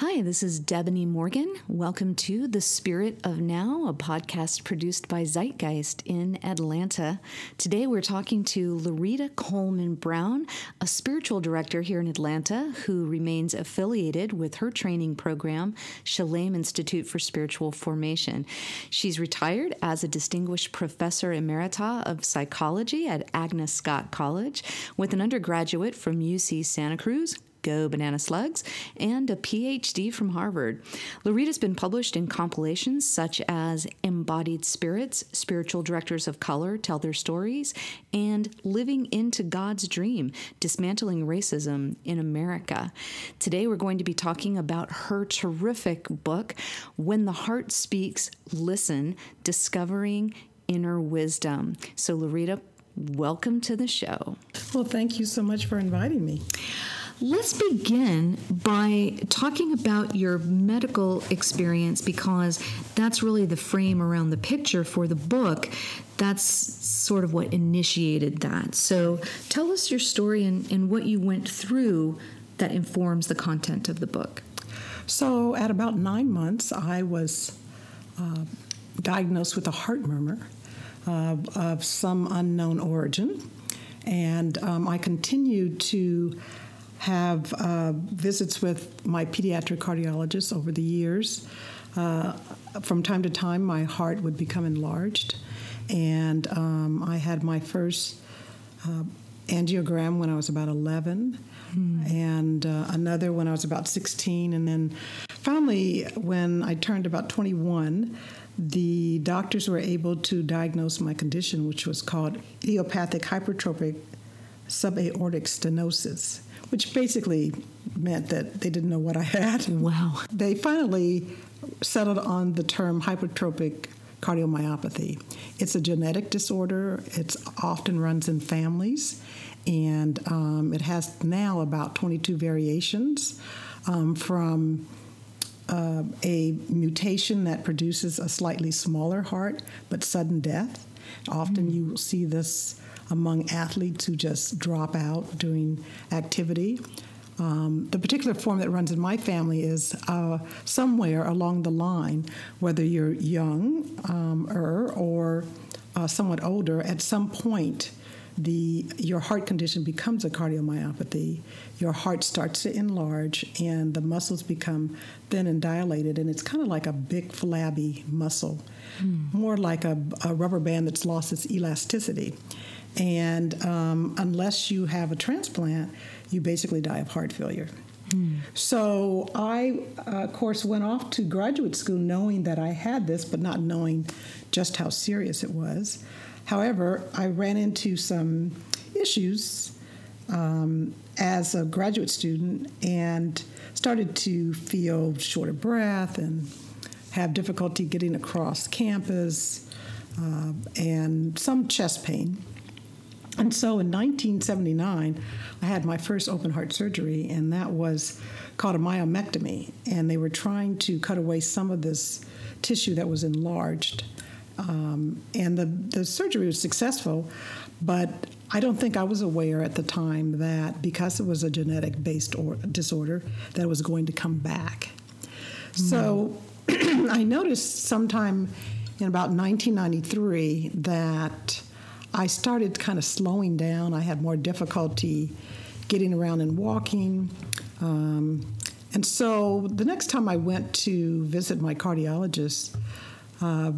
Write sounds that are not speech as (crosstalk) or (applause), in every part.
Hi, this is Debony Morgan. Welcome to The Spirit of Now, a podcast produced by Zeitgeist in Atlanta. Today we're talking to Loretta Coleman Brown, a spiritual director here in Atlanta who remains affiliated with her training program, Shalem Institute for Spiritual Formation. She's retired as a distinguished professor emerita of psychology at Agnes Scott College with an undergraduate from UC Santa Cruz, Go Banana Slugs, and a PhD from Harvard. Loretta's been published in compilations such as Embodied Spirits, Spiritual Directors of Color Tell Their Stories, and Living into God's Dream Dismantling Racism in America. Today we're going to be talking about her terrific book, When the Heart Speaks, Listen Discovering Inner Wisdom. So, Loretta, welcome to the show. Well, thank you so much for inviting me. Let's begin by talking about your medical experience because that's really the frame around the picture for the book. That's sort of what initiated that. So tell us your story and, and what you went through that informs the content of the book. So, at about nine months, I was uh, diagnosed with a heart murmur uh, of some unknown origin. And um, I continued to have uh, visits with my pediatric cardiologist over the years. Uh, from time to time, my heart would become enlarged, and um, I had my first uh, angiogram when I was about 11, mm. and uh, another when I was about 16, and then finally, when I turned about 21, the doctors were able to diagnose my condition, which was called idiopathic hypertrophic subaortic stenosis which basically meant that they didn't know what I had. Wow. They finally settled on the term hypertrophic cardiomyopathy. It's a genetic disorder. It often runs in families, and um, it has now about 22 variations um, from uh, a mutation that produces a slightly smaller heart but sudden death. Often mm. you will see this among athletes who just drop out during activity. Um, the particular form that runs in my family is uh, somewhere along the line, whether you're young um, or uh, somewhat older, at some point, the your heart condition becomes a cardiomyopathy. Your heart starts to enlarge, and the muscles become thin and dilated, and it's kind of like a big flabby muscle, mm. more like a, a rubber band that's lost its elasticity. And um, unless you have a transplant, you basically die of heart failure. So I, uh, of course, went off to graduate school knowing that I had this, but not knowing just how serious it was. However, I ran into some issues um, as a graduate student and started to feel short of breath and have difficulty getting across campus uh, and some chest pain. And so in 1979, I had my first open heart surgery, and that was called a myomectomy. And they were trying to cut away some of this tissue that was enlarged. Um, and the, the surgery was successful, but I don't think I was aware at the time that because it was a genetic based or, disorder, that it was going to come back. Mm. So (clears throat) I noticed sometime in about 1993 that I started kind of slowing down. I had more difficulty getting around and walking. Um, and so the next time I went to visit my cardiologist, uh,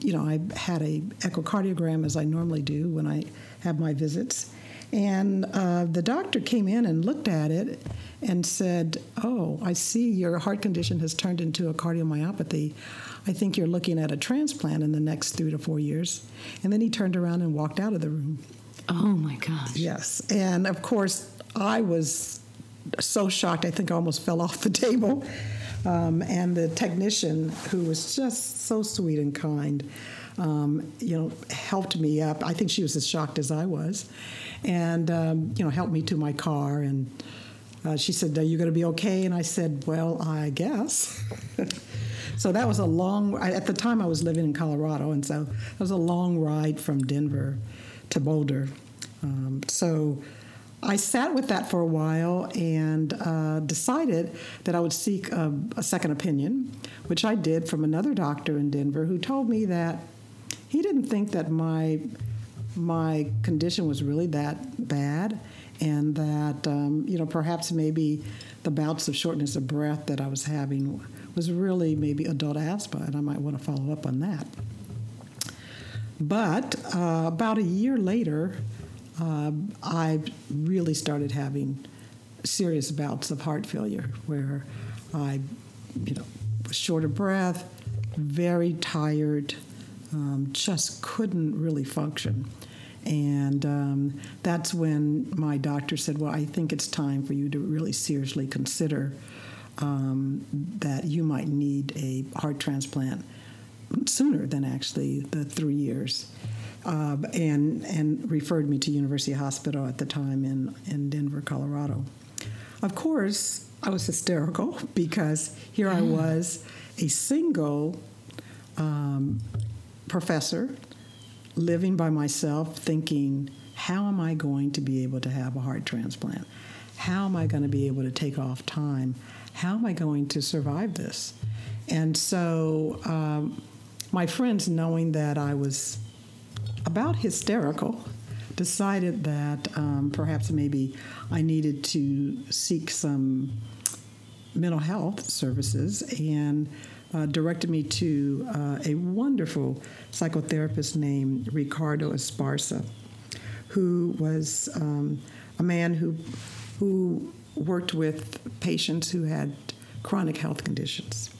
you know, I had a echocardiogram as I normally do when I have my visits, and uh, the doctor came in and looked at it and said, "Oh, I see your heart condition has turned into a cardiomyopathy. I think you're looking at a transplant in the next three to four years. And then he turned around and walked out of the room. Oh my gosh. Yes. And of course, I was so shocked, I think I almost fell off the table. Um, and the technician, who was just so sweet and kind, um, you know, helped me up. I think she was as shocked as I was, and um, you know, helped me to my car. And uh, she said, "Are you going to be okay?" And I said, "Well, I guess." (laughs) So that was a long. At the time, I was living in Colorado, and so it was a long ride from Denver to Boulder. Um, so I sat with that for a while and uh, decided that I would seek a, a, second opinion, which I did from another doctor in Denver who told me that he didn't think that my my condition was really that bad, and that um, you know perhaps maybe the bouts of shortness of breath that I was having was really maybe adult asthma, and I might want to follow up on that. But uh, about a year later, uh, I really started having serious bouts of heart failure where I, you know, was short of breath, very tired, um, just couldn't really function. And um, that's when my doctor said, Well, I think it's time for you to really seriously consider um, that you might need a heart transplant sooner than actually the three years. Uh, and and referred me to University Hospital at the time in, in Denver, Colorado. Of course, I was hysterical (laughs) because here I was, a single um, professor living by myself, thinking, how am I going to be able to have a heart transplant? How am I going to be able to take off time? How am I going to survive this? And so, um, my friends, knowing that I was about hysterical, decided that um, perhaps maybe I needed to seek some mental health services and uh, directed me to uh, a wonderful psychotherapist named Ricardo Esparza, who was um, a man who who worked with patients who had chronic health conditions.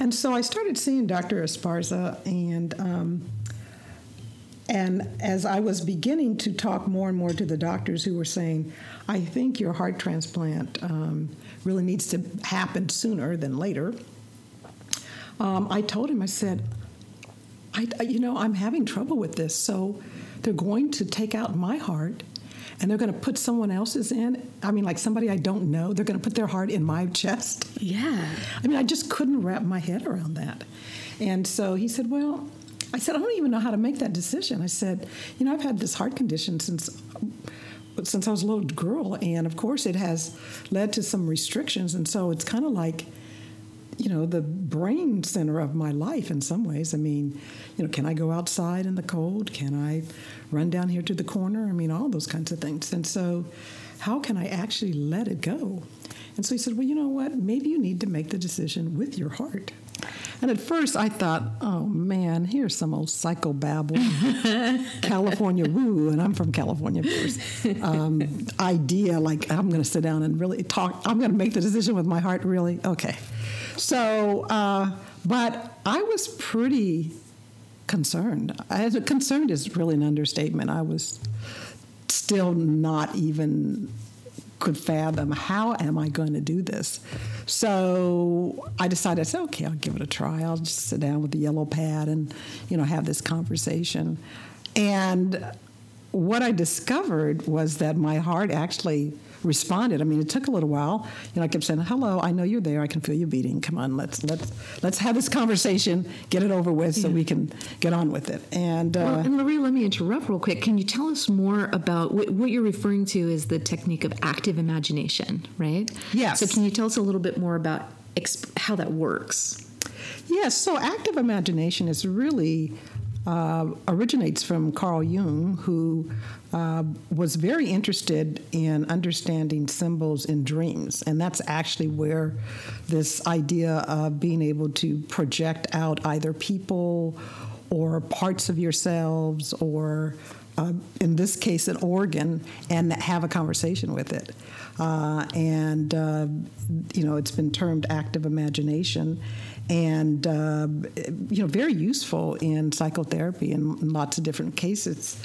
And so I started seeing Dr. Esparza, and um, and as I was beginning to talk more and more to the doctors who were saying, I think your heart transplant um, really needs to happen sooner than later, um, I told him, I said, I, you know, I'm having trouble with this. So they're going to take out my heart and they're going to put someone else's in. I mean, like somebody I don't know, they're going to put their heart in my chest. Yeah. I mean, I just couldn't wrap my head around that. And so he said, Well, I said, I don't even know how to make that decision. I said, You know, I've had this heart condition since. Since I was a little girl, and of course, it has led to some restrictions, and so it's kind of like you know, the brain center of my life in some ways. I mean, you know, can I go outside in the cold? Can I run down here to the corner? I mean, all those kinds of things. And so, how can I actually let it go? And so he said, Well, you know what? Maybe you need to make the decision with your heart. And at first I thought, oh man, here's some old psychobabble, (laughs) California woo, and I'm from California, of course. Um, idea like I'm going to sit down and really talk. I'm going to make the decision with my heart. Really, okay. So, uh, but I was pretty concerned. I, concerned is really an understatement. I was still not even could fathom how am I going to do this. So I decided I said, okay, I'll give it a try. I'll just sit down with the yellow pad and you know have this conversation. And what I discovered was that my heart actually responded. I mean, it took a little while. You know, I kept saying, "Hello, I know you're there. I can feel you beating. Come on, let's let's let's have this conversation, get it over with, so we can get on with it." And uh, well, and Loree, let me interrupt real quick. Can you tell us more about what, what you're referring to is the technique of active imagination, right? Yes. So, can you tell us a little bit more about exp- how that works? Yes. So, active imagination is really uh, originates from Carl Jung, who uh, was very interested in understanding symbols in dreams. And that's actually where this idea of being able to project out either people or parts of yourselves or uh, in this case, an organ, and have a conversation with it. Uh, and, uh, you know, it's been termed active imagination and, uh, you know, very useful in psychotherapy in, lots of different cases.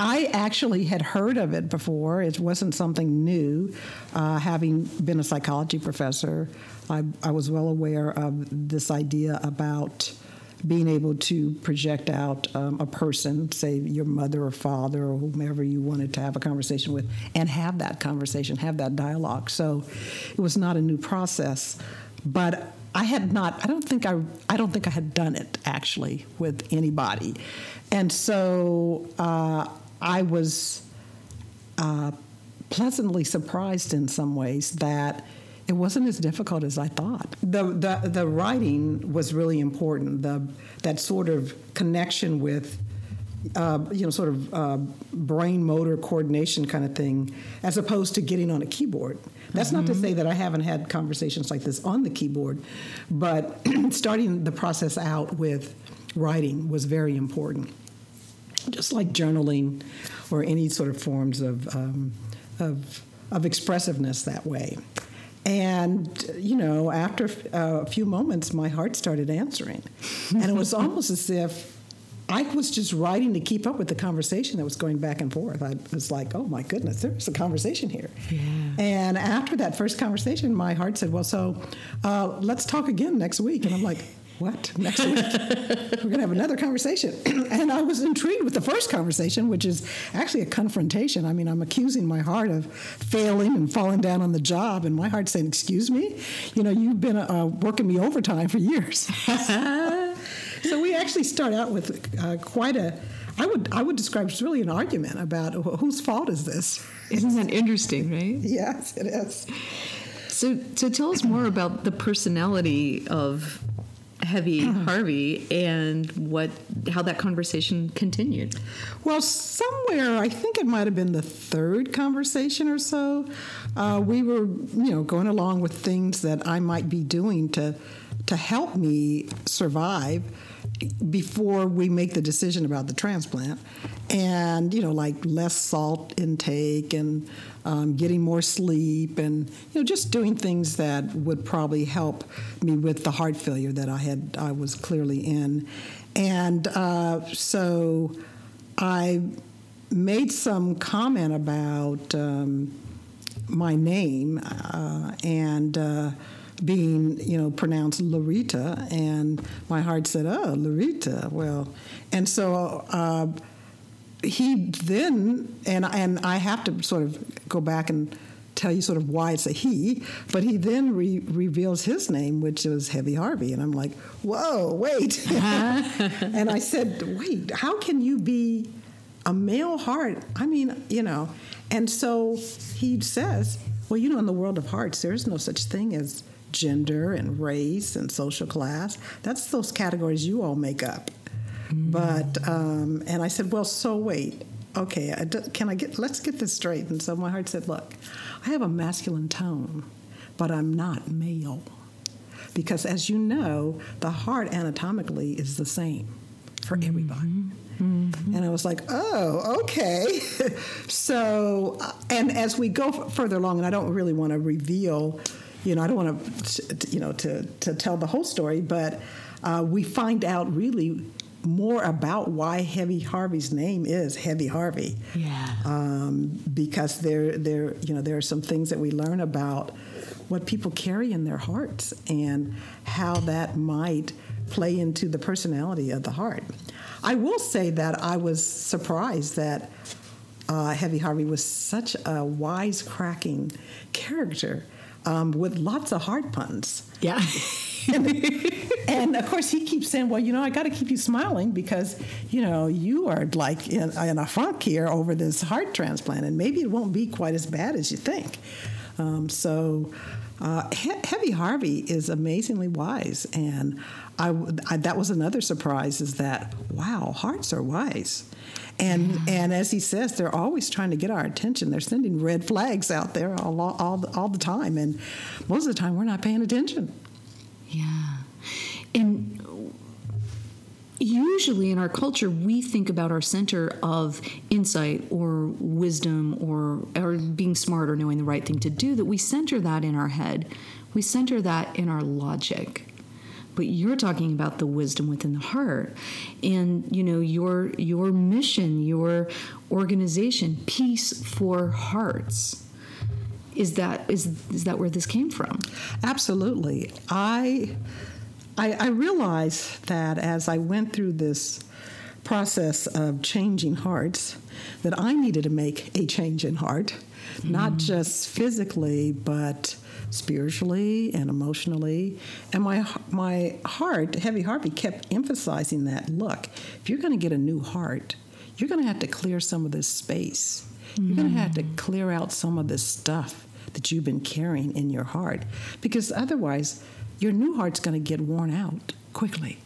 I actually had heard of it before. It wasn't something new. Uh, having been a psychology professor, I, I, was well aware of this idea about being able to project out um, a person, say your mother or father or whomever you wanted to have a conversation with, and have that conversation, have that dialogue. So it was not a new process, but I had not. I don't think I. I don't think I had done it actually with anybody, and so uh, I was uh, pleasantly surprised in some ways that it wasn't as difficult as I thought. The, the, the writing was really important, the, that sort of connection with. Uh, you know, sort of uh, brain motor coordination kind of thing, as opposed to getting on a keyboard. That's mm-hmm. not to mm-hmm. say that I haven't had conversations like this on the keyboard, but (clears throat) starting the process out with writing was very important. Just like journaling or any sort of forms of, um, of, of expressiveness that way. And, you know, after a few moments, my heart started answering. And it was (laughs) almost as if I was just writing to keep up with the conversation that was going back and forth. I was like, oh my goodness, there's a conversation here. Yeah. And after that first conversation, my heart said, well, so uh, let's talk again next week. And I'm like, what next week (laughs) we're going to have another conversation (clears throat) and i was intrigued with the first conversation which is actually a confrontation i mean i'm accusing my heart of failing and falling down on the job and my heart saying excuse me you know you've been uh, working me overtime for years (laughs) so we actually start out with uh, quite a I would I would describe it's really an argument about whose fault is this. Isn't that interesting, right? yes, it is. So, so tell us more about the personality of Heavy (clears throat) Harvey and what how that conversation continued. Well, somewhere I think it might have been the third conversation or so. Uh, we were, you know, going along with things that I might be doing to to help me survive before we make the decision about the transplant. And you know like less salt intake and um, getting more sleep and you know just doing things that would probably help me with the heart failure that i had i was clearly in. And uh, so i made some comment about um, my name uh, and uh, being, you know, pronounced Larita, and my heart said, "Oh, Larita." Well, and so uh, he then, and and I have to sort of go back and tell you sort of why it's a he, but he then re- reveals his name, which was Heavy Harvey, and I'm like, "Whoa, wait!" (laughs) and I said, "Wait, how can you be a male heart? I mean, you know." And so he says, "Well, you know, in the world of hearts, there is no such thing as." Gender and race and social class. That's those categories you all make up. Mm. But um, and I said, well, so wait, okay, I do, can I get? Let's get this straight. And so my heart said, look, I have a masculine tone, but I'm not male, because as you know, the heart anatomically is the same for mm-hmm. everybody. Mm-hmm. And I was like, oh, okay. (laughs) so, uh, and as we go further along, and I don't really want to reveal you know, I don't want to, you know, to, to tell the whole story, but uh, we find out really more about why Heavy Harvey's name is Heavy Harvey. Yeah. Um, because there, there, you know, there are some things that we learn about what people carry in their hearts and how that might play into the personality of the heart. I will say that I was surprised that uh, Heavy Harvey was such a wisecracking character um, with lots of hard puns. Yeah. and, (laughs) and, of course, he keeps saying, "Well, you know, I got to keep you smiling because you know you are like in, in, a funk here over this heart transplant, and maybe it won't be quite as bad as you think." Um, so, uh, he- Heavy Harvey is amazingly wise, and I, I, that was another surprise. Is that wow, hearts are wise. And and as he says, they're always trying to get our attention. They're sending red flags out there all all all the time, and most of the time we're not paying attention. Yeah, and usually in our culture we think about our center of insight or wisdom or or being smart or knowing the right thing to do that we center that in our head. We center that in our logic but you're talking about the wisdom within the heart and you know your your mission your organization peace for hearts. Is that is is that where this came from? Absolutely. I i, I realized that as i went through this process of changing hearts that i needed to make a change in heart mm. not just physically but spiritually and emotionally. And my my heart, Heavy Harvey, kept emphasizing that. Look, if you're going to get a new heart, you're going to have to clear some of this space. Mm. You're going to have to clear out some of this stuff that you've been carrying in your heart because otherwise, your new heart's going to get worn out quickly.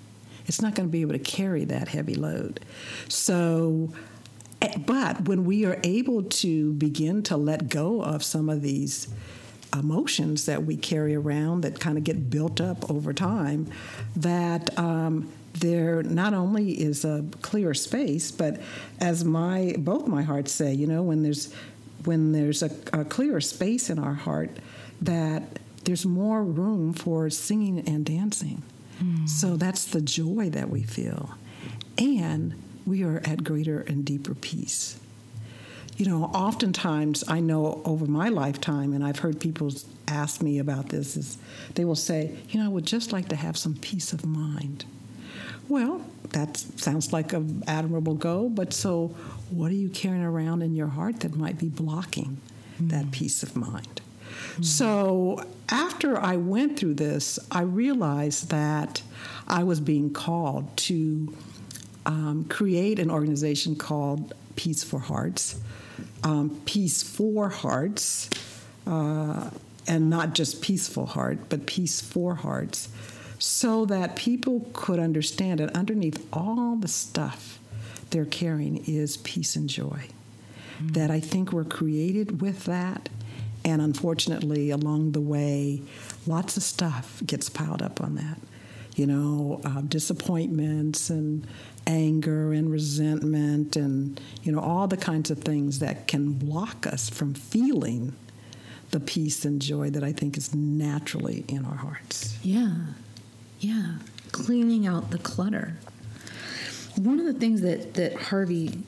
It's not going to be able to carry that heavy load. So, eh, but when we are able to begin to let go of some of these emotions that we carry around that kind of get built up over time, that um, there not only is a clear space, but as my both my hearts say, you know, when there's when there's a, a clearer space in our heart, that there's more room for singing and dancing. Mm. So that's the joy that we feel, and we are at greater and deeper peace you know, oftentimes I know over my lifetime, and I've heard people ask me about this, is they will say, you know, I would just like to have some peace of mind. Well, that sounds like an admirable goal, but so what are you carrying around in your heart that might be blocking mm. that peace of mind? Mm. So after I went through this, I realized that I was being called to um, create an organization called Peace for Hearts um, peace for hearts, uh, and not just peaceful heart, but peace for hearts, so that people could understand that underneath all the stuff they're carrying is peace and joy. Mm-hmm. That I think we're created with that. And unfortunately, along the way, lots of stuff gets piled up on that. You know, uh, disappointments and anger and resentment and you know all the kinds of things that can block us from feeling the peace and joy that I think is naturally in our hearts. Yeah. Yeah. Cleaning out the clutter. One of the things that that Harvey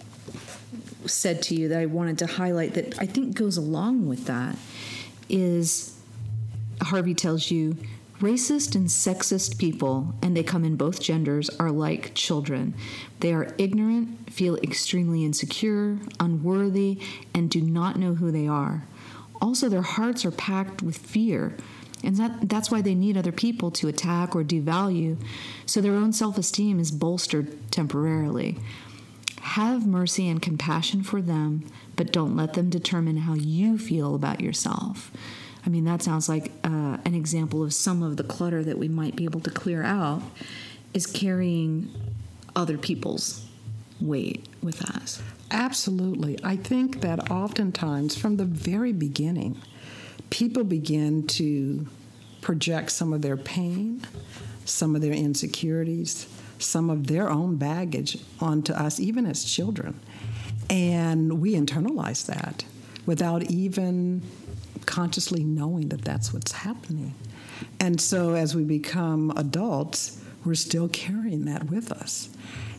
said to you that I wanted to highlight that I think goes along with that is Harvey tells you Racist and sexist people, and they come in both genders, are like children. They are ignorant, feel extremely insecure, unworthy, and do not know who they are. Also, their hearts are packed with fear, and that, that's why they need other people to attack or devalue, so their own self esteem is bolstered temporarily. Have mercy and compassion for them, but don't let them determine how you feel about yourself. I mean, that sounds like uh, an example of some of the clutter that we might be able to clear out is carrying other people's weight with us. Absolutely. I think that oftentimes from the very beginning, people begin to project some of their pain, some of their insecurities, some of their own baggage onto us, even as children. And we internalize that without even consciously knowing that that's what's happening. And so as we become adults, we're still carrying that with us.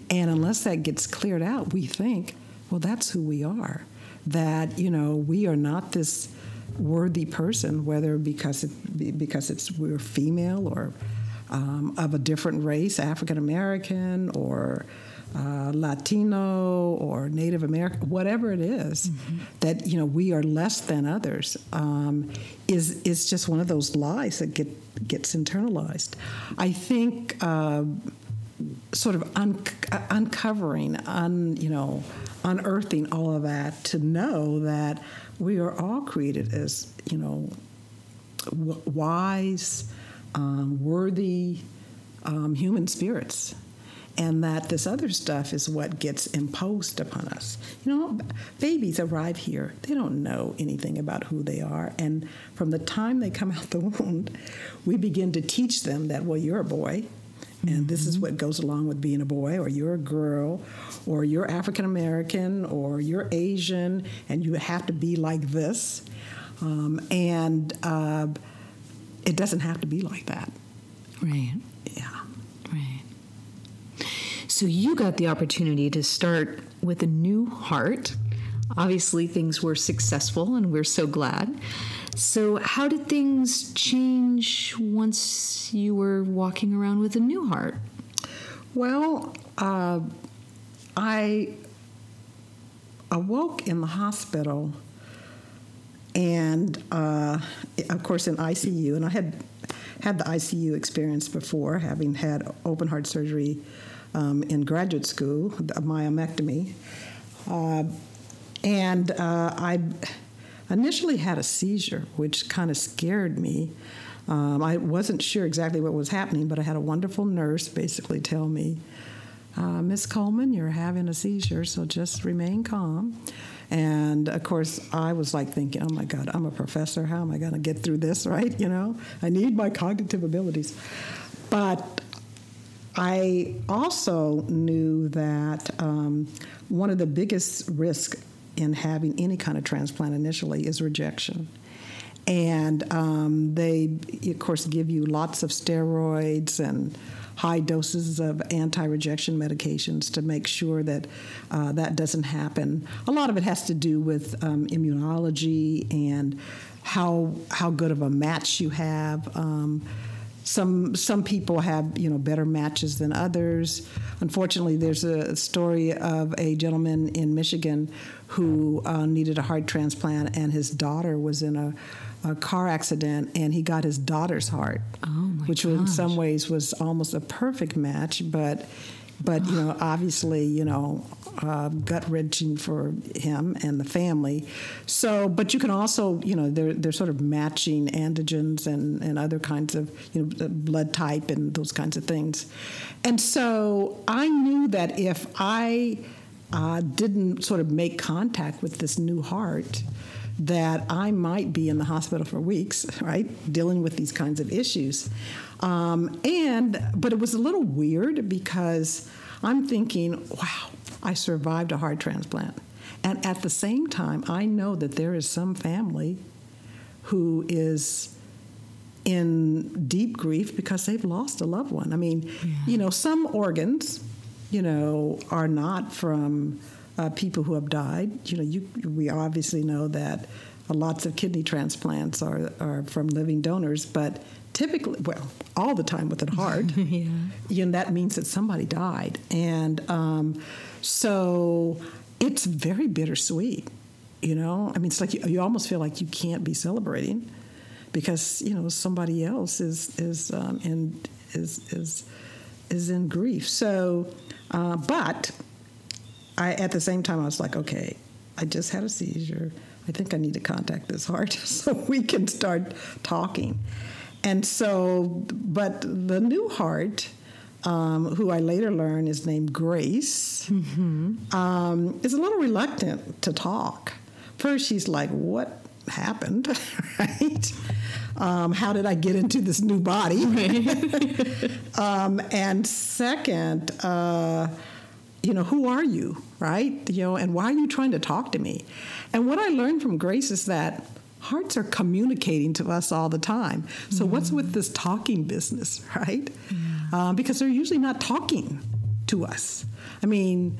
And unless that gets cleared out, we think, well, that's who we are. That, you know, we are not this worthy person, whether because it, because it's we're female or um, of a different race, African American or uh, Latino or Native American, whatever it is, mm-hmm. that you know we are less than others, um, is is just one of those lies that get gets internalized. I think uh, sort of un- uncovering, un, you know, unearthing all of that to know that we are all created as you know w- wise, um, worthy um, human spirits and that this other stuff is what gets imposed upon us. You know, babies arrive here, they don't know anything about who they are. And from the time they come out the womb, we begin to teach them that, well, you're a boy. And this is mm-hmm. what goes along with being a boy, or you're a girl, or you're African American, or you're Asian, and you have to be like this. Um, and uh, it doesn't have to be like that. Right. Yeah. So you got the opportunity to start with a new heart. Obviously, things were successful, and we're so glad. So, how did things change once you were walking around with a new heart? Well, uh, I awoke in the hospital, and uh, of course in ICU, and I had had the ICU experience before, having had open heart surgery um, in graduate school, myomectomy. Uh, And uh, I initially had a seizure, which kind of scared me. Um, I wasn't sure exactly what was happening, but I had a wonderful nurse basically tell me, uh, Miss Coleman, you're having a seizure, so just remain calm. And of course, I was like thinking, oh my God, I'm a professor. How am I going to get through this, (laughs) right? You know, I need my cognitive abilities. But I also knew that um, one of the biggest risks in having any kind of transplant initially is rejection. And um, they, of course, give you lots of steroids and high doses of anti-rejection medications to make sure that uh, that doesn't happen. A lot of it has to do with um, immunology and how how good of a match you have. Um, some some people have you know better matches than others. Unfortunately, there's a story of a gentleman in Michigan who uh, needed a heart transplant, and his daughter was in a, a car accident, and he got his daughter's heart, oh which gosh. in some ways was almost a perfect match, but but you know obviously you know uh, gut wrenching for him and the family. So, but you can also, you know, they're they're sort of matching antigens and and other kinds of you know blood type and those kinds of things. And so I knew that if I uh, didn't sort of make contact with this new heart. That I might be in the hospital for weeks, (laughs) right, dealing with these kinds of issues, um, and but it was a little weird because I'm thinking, wow, I survived a heart transplant. And at the same time, I know that there is some family who is in deep grief because they've lost a loved one. I mean, yeah. you know, some organs, you know, are not from uh, people who have died. You know, you, we obviously know that lots of kidney transplants are, are from living donors, but typically, well, all the time with a heart, (laughs) yeah. you know, that means that somebody died. And um, so it's very bittersweet, you know? I mean, it's like you, you, almost feel like you can't be celebrating because, you know, somebody else is, is, um, in, is, is, is in grief. So, uh, but I, at the same time, I was like, okay, I just had a seizure. I think I need to contact this heart (laughs) so we can start talking. And so, but the new heart, um, who I later learned is named Grace, mm-hmm. um, is a little reluctant to talk. First, she's like, What happened? (laughs) right? Um, how did I get into this new body? (laughs) (laughs) um, and second, uh, you know, who are you, right? You know, and why are you trying to talk to me? And what I learned from Grace is that hearts are communicating to us all the time. So, mm what's with this talking business, (laughs) right? Uh, because they're usually not talking to us. I mean,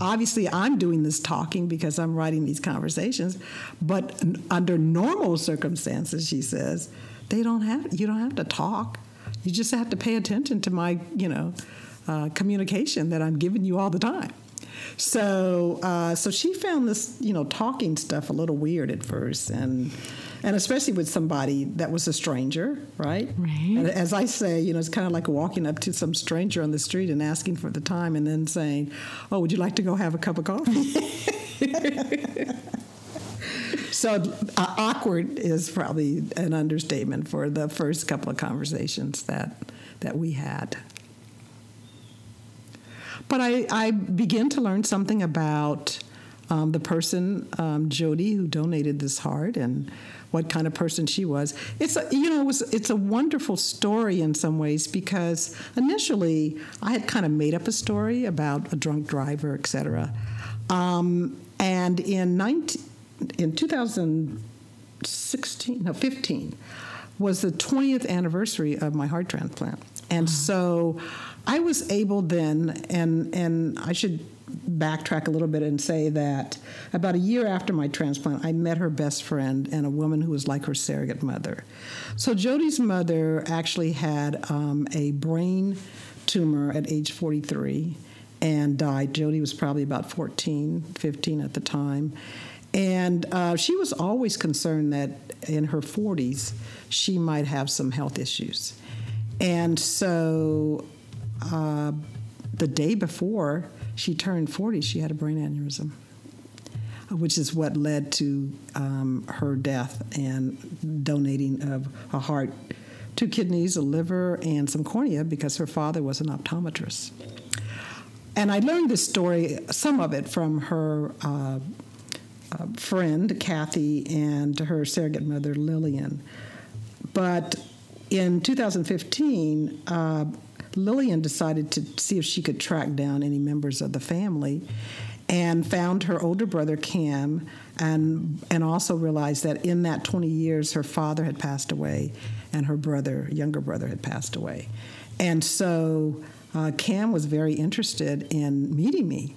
obviously, I'm doing this talking because I'm writing these conversations, but under normal circumstances, she says, they don't have. You don't have to talk. You just have to pay attention to my, you know, uh, communication that I'm giving you all the time. So, uh, so she found this, you know, talking stuff a little weird at first, and and especially with somebody that was a stranger, right? Right. And as I say, you know, it's kind of like walking up to some stranger on the street and asking for the time, and then saying, "Oh, would you like to go have a cup of coffee?" (laughs) so uh, awkward is probably an understatement for the first couple of conversations that that we had. But I, I began to learn something about um, the person, um, Jody, who donated this heart and what kind of person she was. It's a, you know it was it's a wonderful story in some ways because initially I had kind of made up a story about a drunk driver, etc. Um, and in 19, in 2016, no 15, was the 20th anniversary of my heart transplant, and so I was able then, and and I should backtrack a little bit and say that about a year after my transplant, I met her best friend and a woman who was like her surrogate mother. So Jody's mother actually had um, a brain tumor at age 43 and died. Jody was probably about 14, 15 at the time. And uh, she was always concerned that in her 40s, she might have some health issues. And so uh, the day before she turned 40, she had a brain aneurysm. which is what led to um, her death and donating of a heart, two kidneys, a liver, and some cornea because her father was an optometrist. And I learned this story, some of it, from her uh, uh, friend, Kathy, and her surrogate mother, Lillian. But in 2015, uh, Lillian decided to see if she could track down any members of the family and found her older brother Cam and and also realized that in that 20 years her father had passed away and her brother younger brother had passed away and so uh, Cam was very interested in meeting me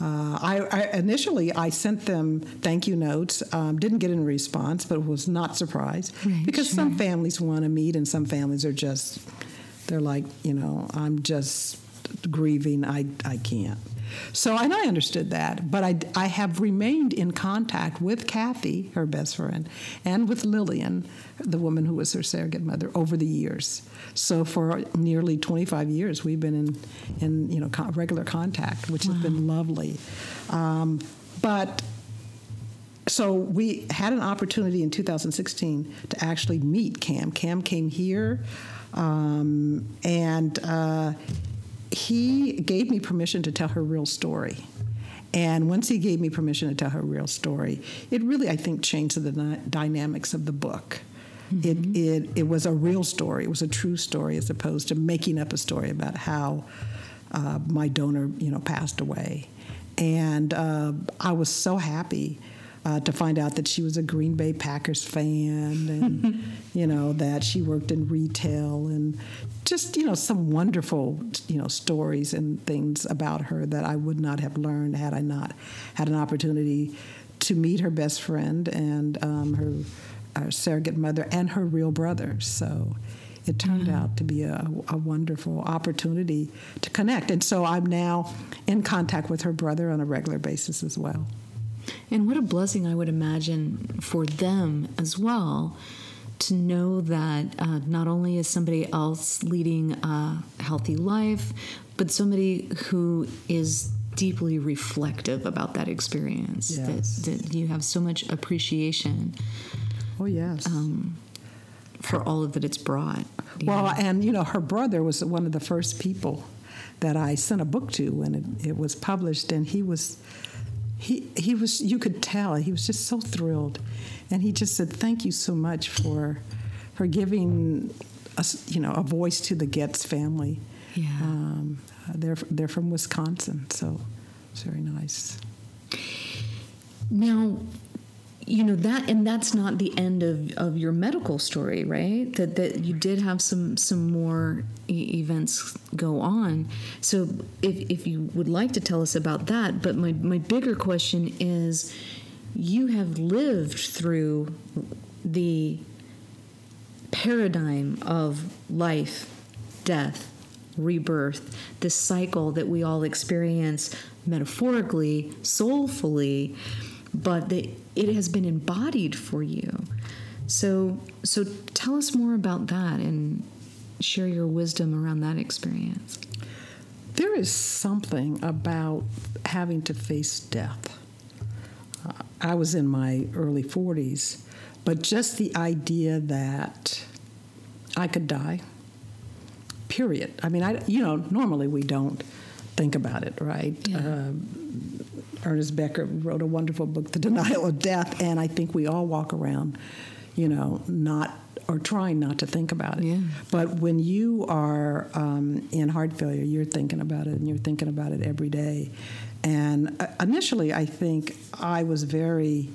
uh, I, I, initially I sent them thank you notes. Um, didn't get any response, but was not surprised right, because sure. some families want to meet and some families are just they're like you know I'm just grieving. I I can't. So, and I understood that, but I, I have remained in contact with Kathy, her best friend, and with Lillian, the woman who was her surrogate mother, over the years. So, for nearly 25 years, we've been in, in you know, regular contact, which wow. has been lovely. Um, but so we had an opportunity in 2016 to actually meet Cam. Cam came here, um, and uh, he gave me permission to tell her real story. And once he gave me permission to tell her real story, it really, I think, changed the dynamics of the book. Mm-hmm. It, it, it was a real story. It was a true story as opposed to making up a story about how uh, my donor, you know, passed away. And uh, I was so happy uh, to find out that she was a Green Bay Packers fan and, (laughs) you know, that she worked in retail and just, you know, some wonderful, you know, stories and things about her that I would not have learned had I not had an opportunity to meet her best friend and um, her, her surrogate mother and her real brother. So it turned mm-hmm. out to be a, a, wonderful opportunity to connect. And so I'm now in contact with her brother on a regular basis as well. And what a blessing I would imagine for them as well to know that uh, not only is somebody else leading a healthy life, but somebody who is deeply reflective about that experience. Yes. That, that you have so much appreciation. Oh, yes. Um, for all of that it's brought. Well, know? and you know, her brother was one of the first people that I sent a book to when it, it was published, and he was he he was you could tell he was just so thrilled, and he just said thank you so much for for giving us you know a voice to the Getz family. Yeah, um, they're they're from Wisconsin, so it's very nice. Now, you know that and that's not the end of, of your medical story right? That that you did have some some more e- events go on. So if if you would like to tell us about that but my my bigger question is you have lived through the paradigm of life death rebirth this cycle that we all experience metaphorically soulfully but the, it has been embodied for you. So, so tell us more about that and share your wisdom around that experience. There is something about having to face death. Uh, I was in my early 40s, but just the idea that I could die, period. I mean, I, you know, normally we don't think about it, right? Yeah. Uh, Ernest Becker wrote a wonderful book, The Denial of Death, and I think we all walk around, you know, not or trying not to think about it. Yeah. But when you are um, in heart failure, you're thinking about it, and you're thinking about it every day. And uh, initially, I think I was very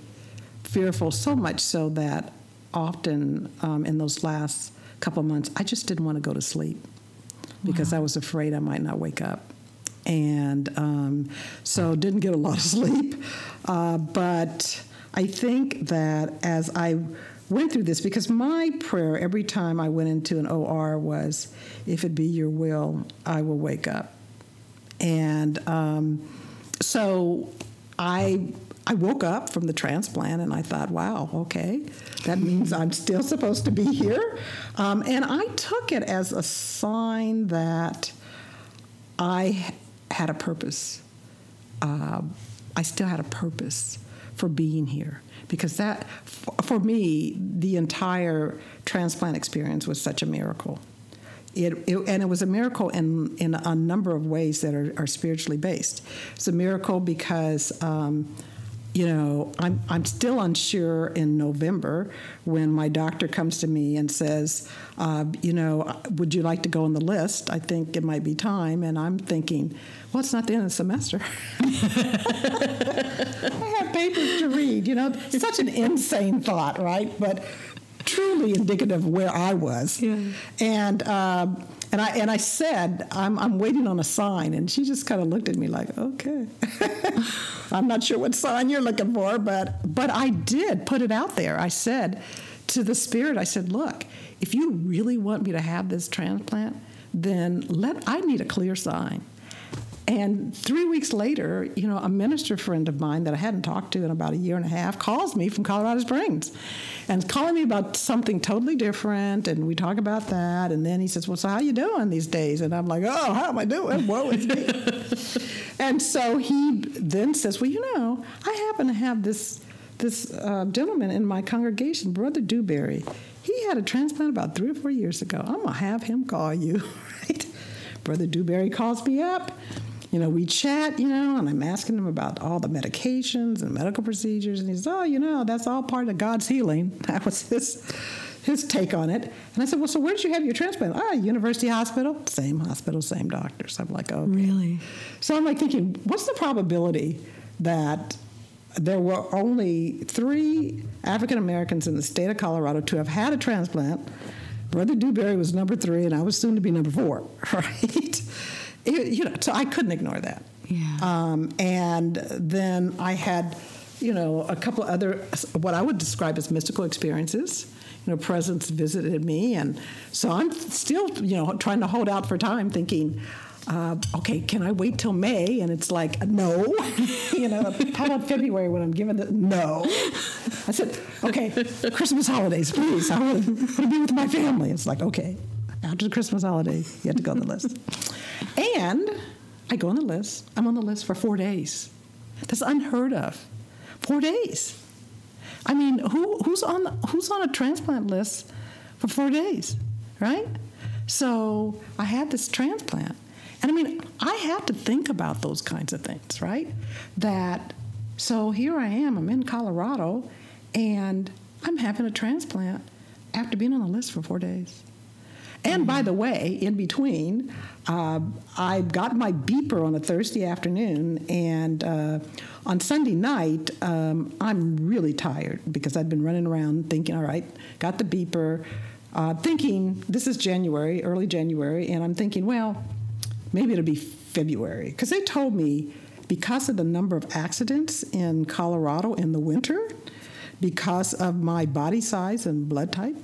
fearful, so much so that often um, in those last couple months, I just didn't want to go to sleep because wow. I was afraid I might not wake up and um, so didn't get a lot of sleep. Uh, but I think that as I went through this, because my prayer every time I went into an OR was, if it be your will, I will wake up. And um, so I I woke up from the transplant and I thought, wow, okay, that means I'm still supposed to be here. Um, and I took it as a sign that I had a purpose. Uh, I still had a purpose for being here because that, for me, the entire transplant experience was such a miracle. It, it, and it was a miracle in, in a number of ways that are, are spiritually based. It's a miracle because um, you know, I'm, I'm still unsure in November when my doctor comes to me and says, uh, you know, would you like to go on the list? I think it might be time. And I'm thinking, well, it's not the end of the semester. (laughs) I have papers to read, you know, It's such an insane thought, right? But truly indicative of where I was. Yeah. And, um, and I and I said, I'm I'm waiting on a sign, and she just kind of looked at me like, okay. (laughs) I'm not sure what sign you're looking for, but but I did put it out there. I said to the spirit, I said, look, if you really want me to have this transplant, then let I need a clear sign. And three weeks later, you know, a minister friend of mine that I hadn't talked to in about a year and a half calls me from Colorado Springs and calling me about something totally different. And we talk about that. And then he says, Well, so how you doing these days? And I'm like, Oh, how am I doing? Woe is me. and so he then says, Well, you know, I happen to have this this uh, gentleman in my congregation, Brother Dewberry. He had a transplant about three or four years ago. I'm gonna have him call you, (laughs) right? Brother Dewberry calls me up you know, we chat, you know, and I'm asking him about all the medications and medical procedures, and he says, "Oh, you know, that's all part of God's healing." (laughs) That was his his take on it. And I said, "Well, so where did you have your transplant?" Ah, University Hospital, same hospital, same doctors. I'm like, "Oh, okay. really?" So I'm like thinking, what's the probability that there were only three African Americans in the state of Colorado to have had a transplant? Brother Dewberry was number three, and I was soon to be number four, (laughs) right? It, you know, so I couldn't ignore that. Yeah. Um, and then I had, you know, a couple other what I would describe as mystical experiences. You know, presence visited me, and so I'm still, you know, trying to hold out for time, thinking. Uh, okay, can I wait till May? And it's like, no. (laughs) you know, how about February when I'm given the no? I said, okay, Christmas holidays, please. I want to be with my family. It's like, okay, after the Christmas holiday, you have to go on the list. And I go on the list. I'm on the list for four days. That's unheard of. Four days. I mean, who, who's on who's on a transplant list for four days, right? So I had this transplant, and I mean, I had to think about those kinds of things, right? That so here I am. I'm in Colorado, and I'm having a transplant after being on the list for four days. And by the way, in between, uh, I got my beeper on a Thursday afternoon, and uh, on Sunday night, um, I'm really tired because I'd been running around thinking, all right, got the beeper, uh, thinking this is January, early January, and I'm thinking, well, maybe it'll be February. Because they told me because of the number of accidents in Colorado in the winter, because of my body size and blood type,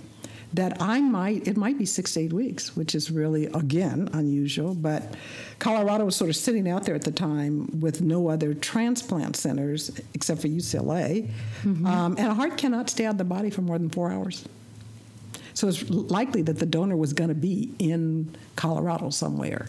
that I might, it might be six to eight weeks, which is really, again, unusual. But Colorado was sort of sitting out there at the time with no other transplant centers except for UCLA. Mm-hmm. Um, and a heart cannot stay out of the body for more than four hours. So it's likely that the donor was going to be in Colorado somewhere.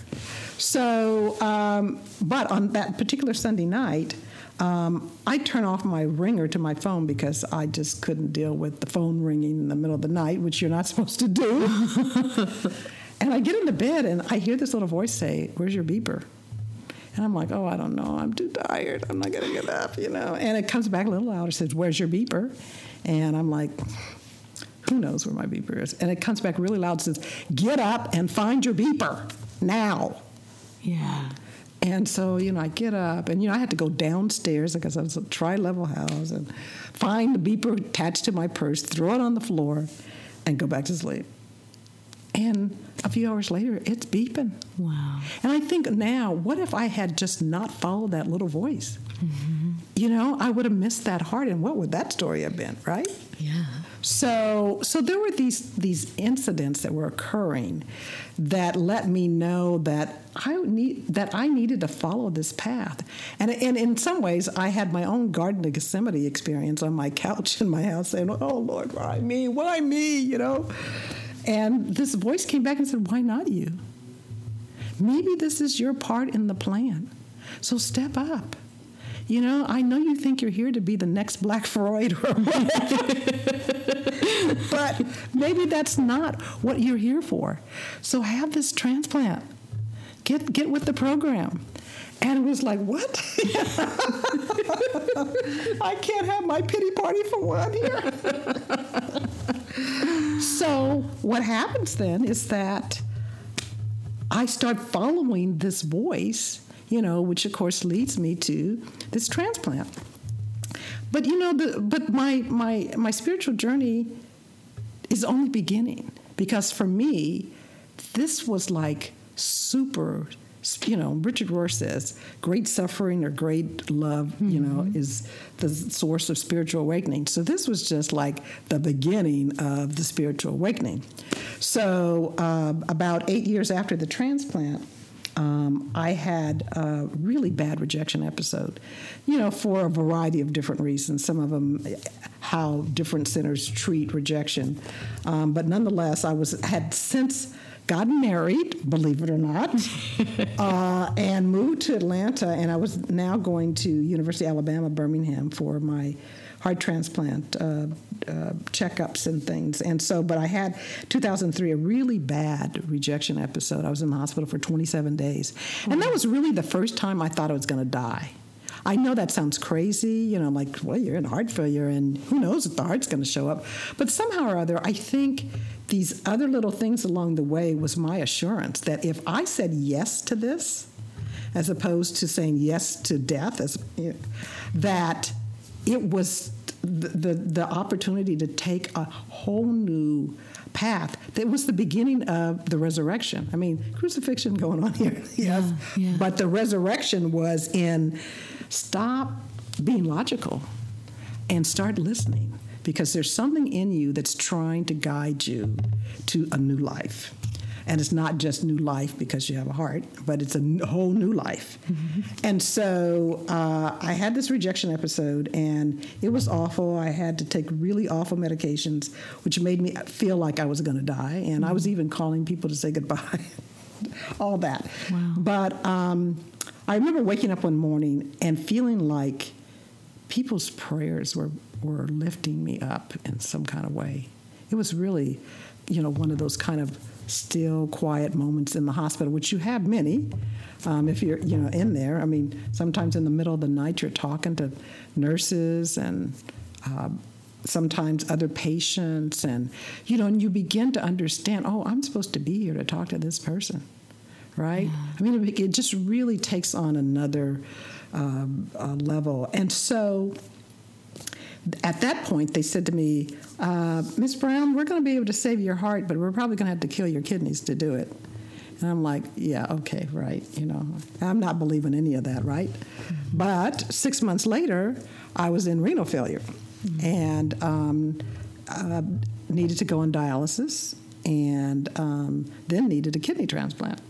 So, um, but on that particular Sunday night, um, I turn off my ringer to my phone because I just couldn't deal with the phone ringing in the middle of the night, which you're not (laughs) supposed to do. (laughs) and I get into bed and I hear this little voice say, Where's your beeper? And I'm like, Oh, I don't know. I'm too tired. I'm not going to get up, you know. And it comes back a little louder, says, Where's your beeper? And I'm like, who knows where my beeper is? And it comes back really loud, and says, Get up and find your beeper now. Yeah. And so, you know, I get up and, you know, I had to go downstairs because I was a tri level house and find the beeper attached to my purse, throw it on the floor, and go back to sleep. And a few hours later, it's beeping. Wow. And I think now, what if I had just not followed that little voice? Mm-hmm. You know, I would have missed that heart, and what would that story have been, right? Yeah. So, so there were these these incidents that were occurring that let me know that I need that I needed to follow this path. And, and in some ways, I had my own Garden of Gethsemane experience on my couch in my house, saying, "Oh Lord, why me? Why me?" You know. And this voice came back and said, "Why not you? Maybe this is your part in the plan. So step up." You know, I know you think you're here to be the next Black Freud or (laughs) but maybe that's not what you're here for. So have this transplant. Get get with the program. And it was like, what? (laughs) I can't have my pity party for one here. (laughs) so what happens then is that I start following this voice, you know, which of course leads me to this transplant. But you know, the, but my my my spiritual journey is only beginning because for me, this was like super you know, Richard Rohr says, great suffering or great love, mm-hmm. you know, mm-hmm. is the source of spiritual awakening. So this was just like the beginning of the spiritual awakening. So uh, about eight years after the transplant, um, I had a really bad rejection episode, you know, for a variety of different reasons. Some of them, how different centers treat rejection, um, but nonetheless, I was had since gotten married, believe it or not, (laughs) uh, and moved to Atlanta. And I was now going to University of Alabama, Birmingham for my heart transplant uh, uh, checkups and things. And so, but I had 2003 a really bad rejection episode. I was in the hospital for 27 days, and that was really the first time I thought I was going to die. I know that sounds crazy, you know, I'm like, well, you're in heart failure, and who knows if the heart's going to show up. But somehow or other, I think these other little things along the way was my assurance that if I said yes to this, as opposed to saying yes to death, as that it was the, the, the opportunity to take a whole new path that was the beginning of the resurrection. I mean, crucifixion going on here, (laughs) yes, yeah, yeah. but the resurrection was in stop being logical and start listening because there's something in you that's trying to guide you to a new life. And it's not just new life because you have a heart, but it's a whole new life. Mm-hmm. And so uh, I had this rejection episode, and it was awful. I had to take really awful medications, which made me feel like I was going to die. And mm-hmm. I was mm-hmm. even calling people to say goodbye, (laughs) all that. Wow. But um, I remember waking up one morning and feeling like people's prayers were, were lifting me up in some kind of way. It was really, you know, one of those kind of still, quiet moments in the hospital, which you have many. Um, if you're, you know, in there, I mean, sometimes in the middle of the night, you're talking to nurses and uh, sometimes other patients, and you know, and you begin to understand. Oh, I'm supposed to be here to talk to this person, right? Yeah. I mean, it, it, just really takes on another um, uh, level, and so at that point, they said to me, uh, Miss Brown, we're going to be able to save your heart, but we're probably going to have to kill your kidneys to do it. And I'm like, yeah, okay, right. You know, I'm not believing any of that, right? Mm-hmm. But six months later, I was in renal failure mm-hmm. and um, uh, needed to go on dialysis and um, then needed a kidney transplant.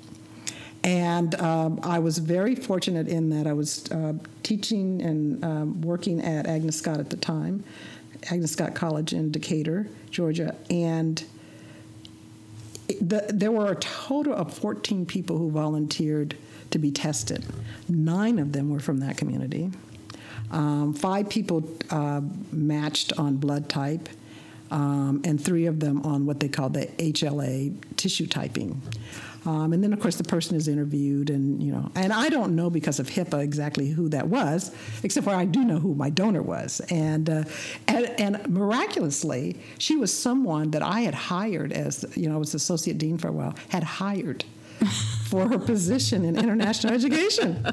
And um, I was very fortunate in that I was uh, teaching and um, working at Agnes Scott at the time, Agnes Scott College in Decatur, Georgia. And the, there were a total of 14 people who volunteered to be tested. Nine of them were from that community. Um, five people uh, matched on blood type, um, and three of them on what they call the HLA tissue typing. Um, and then, of course, the person is interviewed, and you know, and I don't know because of HIPAA exactly who that was, except for I do know who my donor was, and uh, and, and, miraculously, she was someone that I had hired as you know, I was associate dean for a while, had hired (laughs) for her position in international education.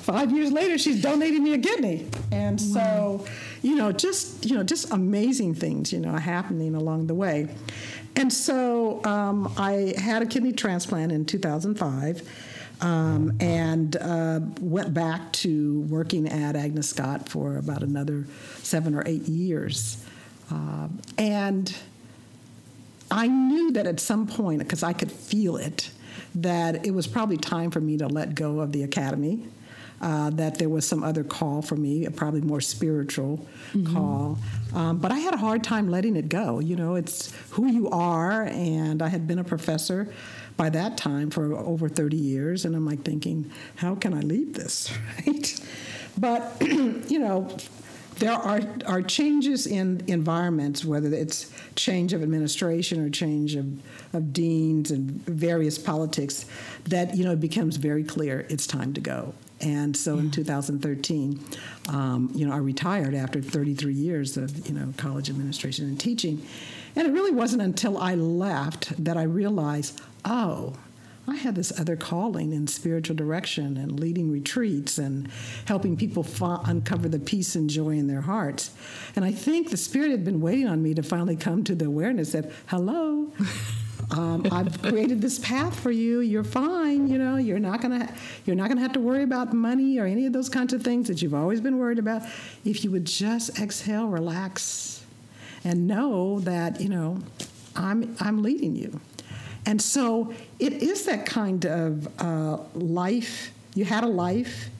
Five years later, she's donating me a kidney, and so, you know, just you know, just amazing things, you know, happening along the way. And so um, I had a kidney transplant in 2005 um, and uh, went back to working at Agnes Scott for about another seven or eight years. Uh, and I knew that at some point, because I could feel it, that it was probably time for me to let go of the academy uh, that there was some other call for me, a probably more spiritual mm-hmm. call. Um, but I had a hard time letting it go. You know, it's who you are, and I had been a professor by that time for over 30 years, and I'm like thinking, how can I leave this, (laughs) right? But, (clears throat) you know, there are, are changes in environments, whether it's change of administration or change of, of deans and various politics, that you know it becomes very clear it's time to go. And so yeah. in 2013, um, you know, I retired after 33 years of you know college administration and teaching, and it really wasn't until I left that I realized, oh, I had this other calling in spiritual direction and leading retreats and helping people fa- uncover the peace and joy in their hearts. And I think the Spirit had been waiting on me to finally come to the awareness that, hello. Um, I've created this path for you. You're fine. You know, you're not gonna you're not gonna have to worry about money or any of those kinds of things that you've always been worried about. If you would just exhale, relax, and know that you know I'm I'm leading you. And so it is that kind of uh, life. You had a life,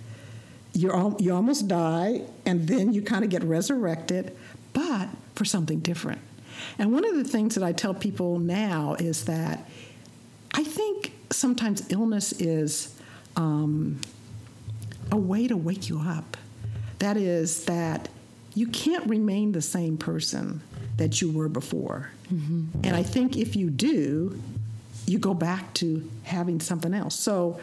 you you almost die, and then you kind of get resurrected, but for something different. And one of the things that I tell people now is that I think sometimes illness is um, a way to wake you up. That is, that you can't remain the same person that you were before. Mm-hmm. And I think if you do, you go back to having something else. So,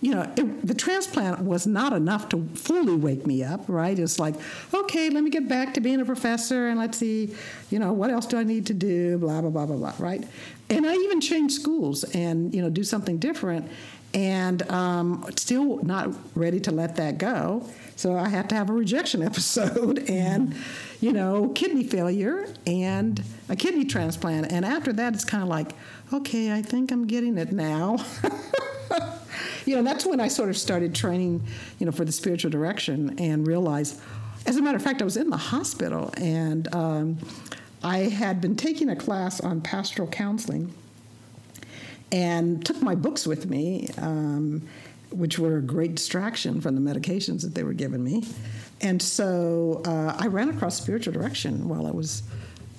you know, it, the transplant was not enough to fully wake me up, right? It's like, okay, let me get back to being a professor and let's see, you know, what else do I need to do, blah, blah, blah, blah, blah, right? And I even changed schools and, you know, do something different and um, still not ready to let that go. So I had to have a rejection (laughs) episode and, you know, kidney failure and a kidney transplant. And after that, it's kind of like, okay, I think I'm getting it now. (laughs) you know, that's when I sort of started training, you know, for the spiritual direction and realized, as a matter of fact, I was in the hospital and um, I had been taking a class on pastoral counseling and took my books with me, um, which were a great distraction from the medications that they were giving me. And so uh, I ran across spiritual direction while I was,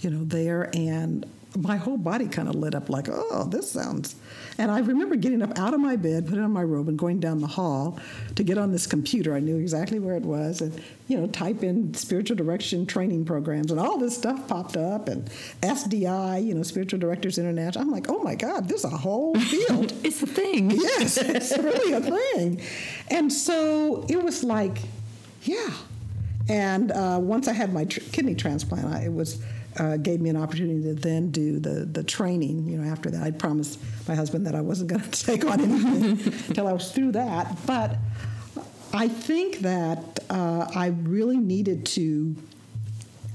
you know, there, and my whole body kind of lit up like, oh, this sounds. And I remember getting up out of my bed, putting on my robe, and going down the hall to get on this computer. I knew exactly where it was, and you know, type in spiritual direction training programs, and all this stuff popped up, and SDI, you know, Spiritual Directors International. I'm like, oh my God, there's a whole field. (laughs) it's a thing. (laughs) Yes, it's really a thing. And so it was like, yeah. And uh, once I had my tr- kidney transplant, I, it was uh, gave me an opportunity to then do the the training. You know, after that, I promised my husband that I wasn't going (laughs) to take on anything (laughs) until I was through that. But I think that uh, I really needed to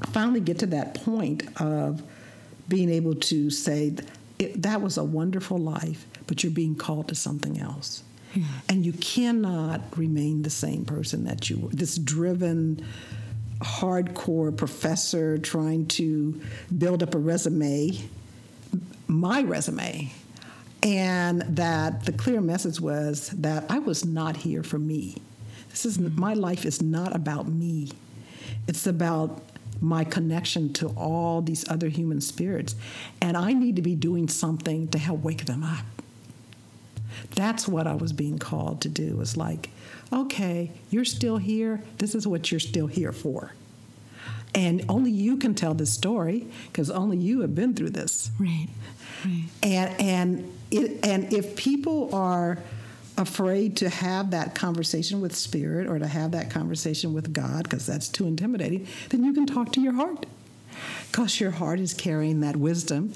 finally get to that point of being able to say that was a wonderful life, but you're being called to something else. Yeah. And you cannot remain the same person that you were. This driven, hardcore professor trying to build up a resume, my resume, and that the clear message was that I was not here for me. This is mm-hmm. my life is not about me. It's about my connection to all these other human spirits, and I need to be doing something to help wake them up. That's what I was being called to do. Was like okay, you're still here. This is what you're still here for. And only you can tell this story because only you have been through this. Right. Right. And and it, and if people are afraid to have that conversation with spirit or to have that conversation with God because that's too intimidating, then you can talk to your heart because your heart is carrying that wisdom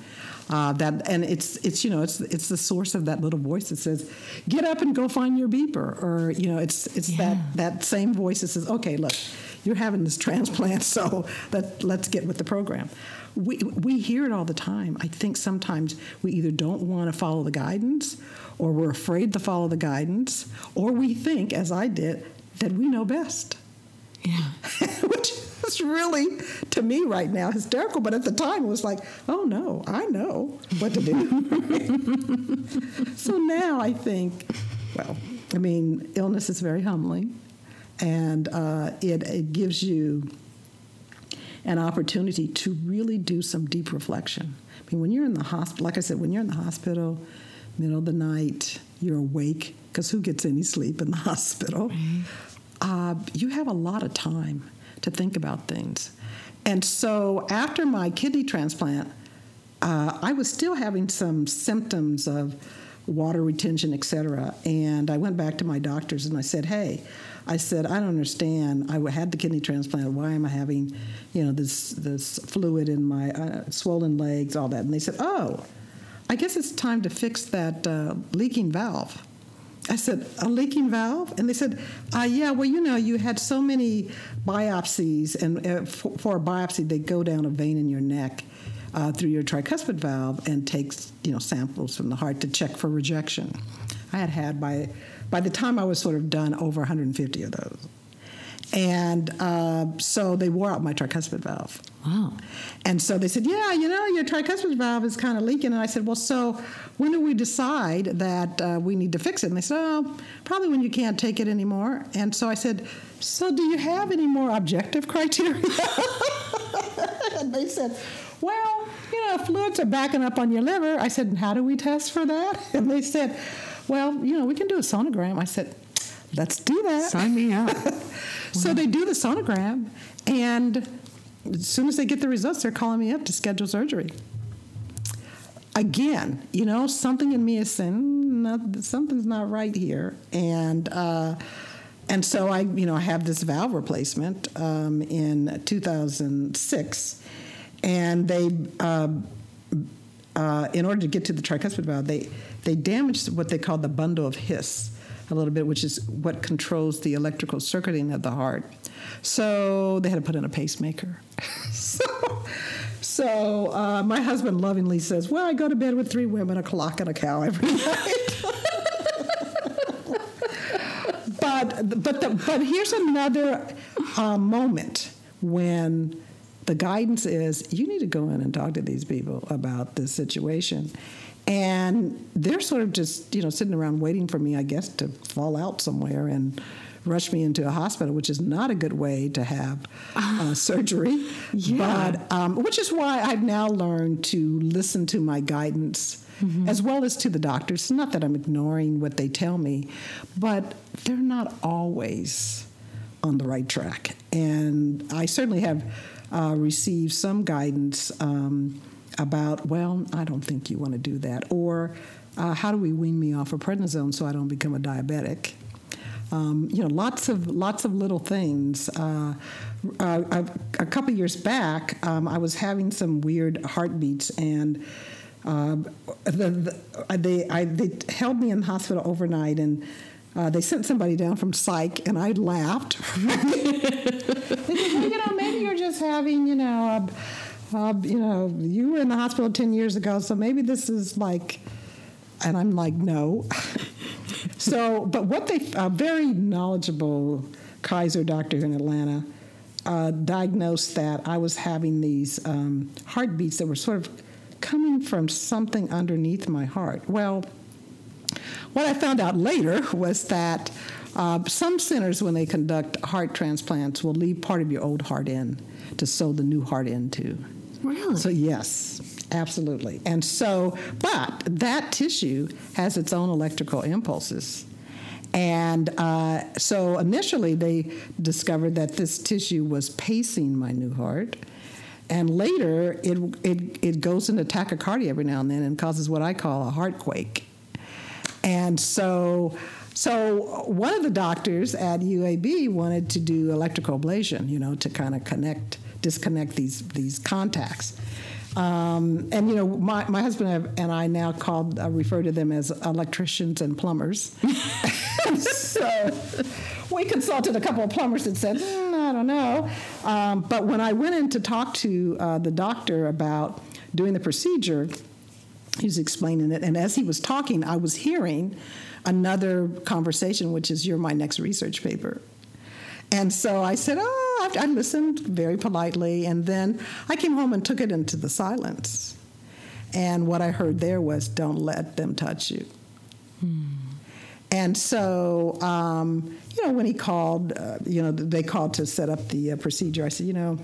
uh, that and it's it's you know it's it's the source of that little voice that says, "Get up and go find your beeper," or you know it's it's yeah. that that same voice that says, "Okay, look, you're having this (laughs) transplant, so let let's get with the program." We we hear it all the time. I think sometimes we either don't want to follow the guidance, or we're afraid to follow the guidance, or we think, as I did, that we know best. Yeah. (laughs) Which (laughs) is really, to me right now, hysterical. But at the time, it was like, oh no, I know what to do. (laughs) so now I think, well, I mean, illness is very humbling, and uh, it, it gives you an opportunity to really do some deep reflection. I mean, when you're in the hospital, like I said, when you're in the hospital, middle of the night, you're awake, because who gets any sleep in the (laughs) hospital? uh, you have a lot of time to think about things. And so after my kidney transplant, uh, I was still having some symptoms of water retention, et cetera. And I went back to my doctors and I said, hey, I said, I don't understand. I had the kidney transplant. Why am I having, you know, this this fluid in my uh, swollen legs, all that? And they said, oh, I guess it's time to fix that uh, leaking valve. I said, a leaking valve? And they said, uh, yeah, well, you know, you had so many biopsies, and uh, for, for, a biopsy, they go down a vein in your neck uh, through your tricuspid valve and takes, you know, samples from the heart to check for rejection. I had had by by the time I was sort of done, over 150 of those. And uh, so they wore out my tricuspid valve. Wow. And so they said, Yeah, you know, your tricuspid valve is kind of leaking. And I said, Well, so when do we decide that uh, we need to fix it? And they said, Oh, probably when you can't take it anymore. And so I said, So do you have any more objective (laughs) criteria? and they said, Well, you know, fluids are backing up on your liver. I said, How do we test for that? (laughs) And they said, well, you know, we can do a sonogram. I said, let's do that. Sign me up. (laughs) so they do the sonogram, and as soon as they get the results, they're calling me up to schedule surgery. Again, you know, something in me is saying something's not right here, and uh, and so I, you know, I have this valve replacement um, in 2006, and they, uh, uh, in order to get to the tricuspid valve, they they damaged what they call the bundle of His a little bit, which is what controls the electrical circuiting of the heart. So they had to put in a pacemaker. (laughs) so so uh, my husband lovingly says, Well, I go to bed with three women, a clock, and a cow every (laughs) night. (laughs) but but the, but here's another uh, moment when the guidance is you need to go in and talk to these people about this situation and they're sort of just, you know, sitting around waiting for me, I guess, to fall out somewhere and rush me into a hospital, which is not a good way to have uh, (laughs) surgery. Yeah. But um, which is why I've now learned to listen to my guidance. Mm-hmm. As well as to the doctors. It's not that I'm ignoring what they tell me, but they're not always on the right track. And I certainly have uh, received some guidance um, about, well, I don't think you want to do that, or uh, how do we wean me off of prednisone so I don't become a diabetic? Um, you know, lots of lots of little things. Uh, uh, a, couple years back, um, I was having some weird heartbeats, and uh, the, the, they I, they held me in the hospital overnight, and uh, they sent somebody down from psych, and I laughed. they (laughs) said, (laughs) you know, maybe you're just having, you know. A, uh, you know, you were in the hospital 10 years ago, so maybe this is like, and I'm like, no. (laughs) so, but what they, a very knowledgeable Kaiser doctor in Atlanta uh, diagnosed that I was having these um, heartbeats that were sort of coming from something underneath my heart. Well, what I found out later (laughs) was that uh, some centers, when they conduct heart transplants, will leave part of your old heart in to sew the new heart into. Really? So, yes, absolutely. And so, but that tissue has its own electrical impulses. And uh, so initially they discovered that this tissue was pacing my new heart. And later it, it, it goes into tachycardia every now and then and causes what I call a heart quake. And so, so one of the doctors at UAB wanted to do electrical ablation, you know, to kind of connect disconnect these these contacts. Um, and you know, my, my husband and I now called uh, refer to them as electricians and plumbers. (laughs) so we consulted a couple of plumbers that said, mm, I don't know. Um, but when I went in to talk to uh, the doctor about doing the procedure, he was explaining it, and as he was talking, I was hearing another conversation, which is, "You're my next research paper." And so I said, Oh, I, I listened very politely. And then I came home and took it into the silence. And what I heard there was, Don't let them touch you. Hmm. And so, um, you know, when he called, uh, you know, they called to set up the uh, procedure. I said, you know,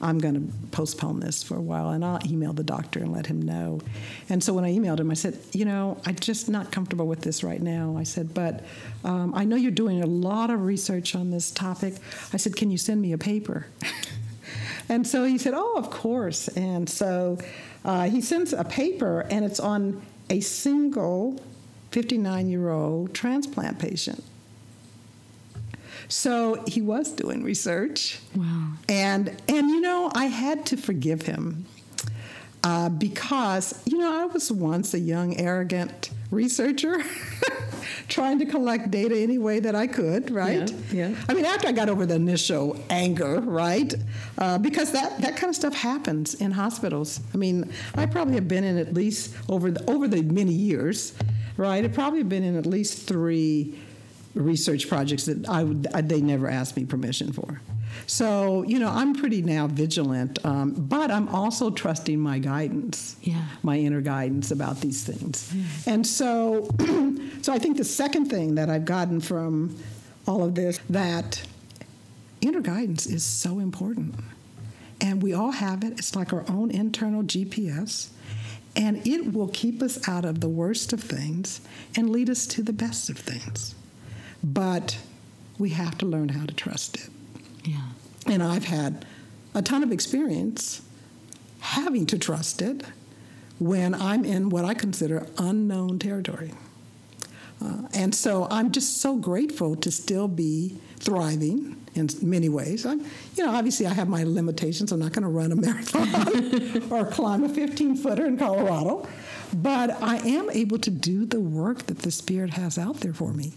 I'm going to postpone this for a while, and I'll email the doctor and let him know. And so when I emailed him, I said, you know, I'm just not comfortable with this right now. I said, but um, I know you're doing a lot of research on this topic. I said, can you send me a paper? (laughs) and so he said, oh, of course. And so uh, he sends a paper, and it's on a single 59 year old transplant patient. So he was doing research. Wow. And, and you know, I had to forgive him uh, because, you know, I was once a young, arrogant researcher (laughs) trying to collect data any way that I could, right? Yeah. yeah. I mean, after I got over the initial anger, right? Uh, because that, that kind of stuff happens in hospitals. I mean, I probably have been in at least over the, over the many years right? I've probably been in at least three research projects that I would they never asked me permission for. So you know I'm pretty now vigilant, um, but I'm also trusting my guidance, yeah. my inner guidance about these things. Yeah. And so, (clears throat) so I think the second thing that I've gotten from all of this that inner guidance is so important, and we all have it. It's like our own internal GPS and it will keep us out of the worst of things and lead us to the best of things. But we have to learn how to trust it. Yeah. And I've had a ton of experience having to trust it when I'm in what I consider unknown territory. Uh, and so I'm just so grateful to still be thriving in many ways. I'm, you know, obviously I have my limitations. I'm not going to run a marathon (laughs) or climb a 15 footer in Colorado, but I am able to do the work that the Spirit has out there for me.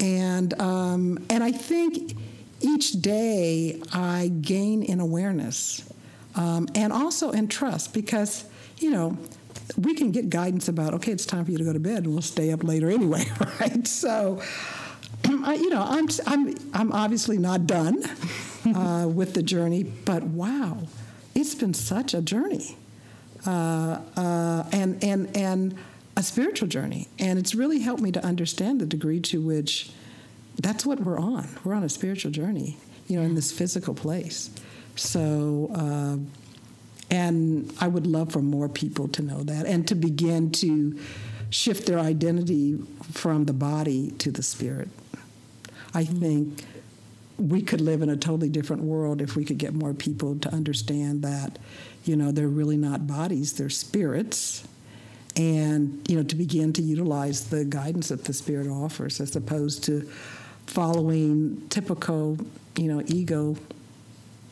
And um, and I think each day I gain in awareness um, and also in trust because you know we can get guidance about okay it's time for you to go to bed and we'll stay up later anyway (laughs) right? So (clears throat) I, you know, I'm, I'm, I'm obviously not done uh, with the journey, but wow, it's been such a journey, uh, uh, and and and a spiritual journey, and it's really helped me to understand the degree to which that's what we're on. We're on a spiritual journey, you know, in this physical place. So. Uh, and I would love for more people to know that and to begin to shift their identity from the body to the spirit. I think we could live in a totally different world if we could get more people to understand that, you know, they're really not bodies, they're spirits. And, you know, to begin to utilize the guidance that the spirit offers as opposed to following typical, you know, ego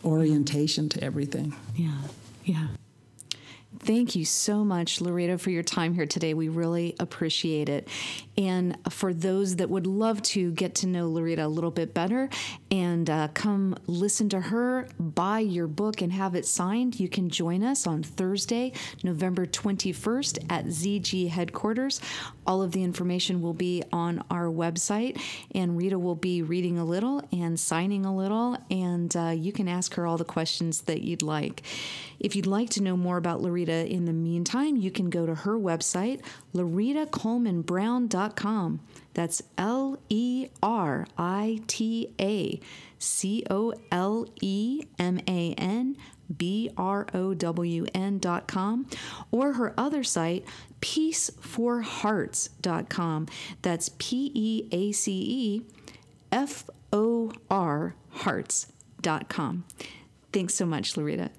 orientation to everything. Yeah, yeah. Thank you so much, Lerita, for your time here today. We really appreciate it. And for those that would love to get to know Lerita a little bit better and uh, come listen to her, buy your book, and have it signed, you can join us on Thursday, November 21st at ZG headquarters. All of the information will be on our website, and Rita will be reading a little and signing a little, and uh, you can ask her all the questions that you'd like. If you'd like to know more about Lerita in the meantime, you can go to her website, LeritaColemanBrown.com. That's L E R I T A C O L E M A N B R O W N dot com, or her other site, peaceforhearts.com. That's P E A C E F O R hearts.com. Thanks so much, Lerita.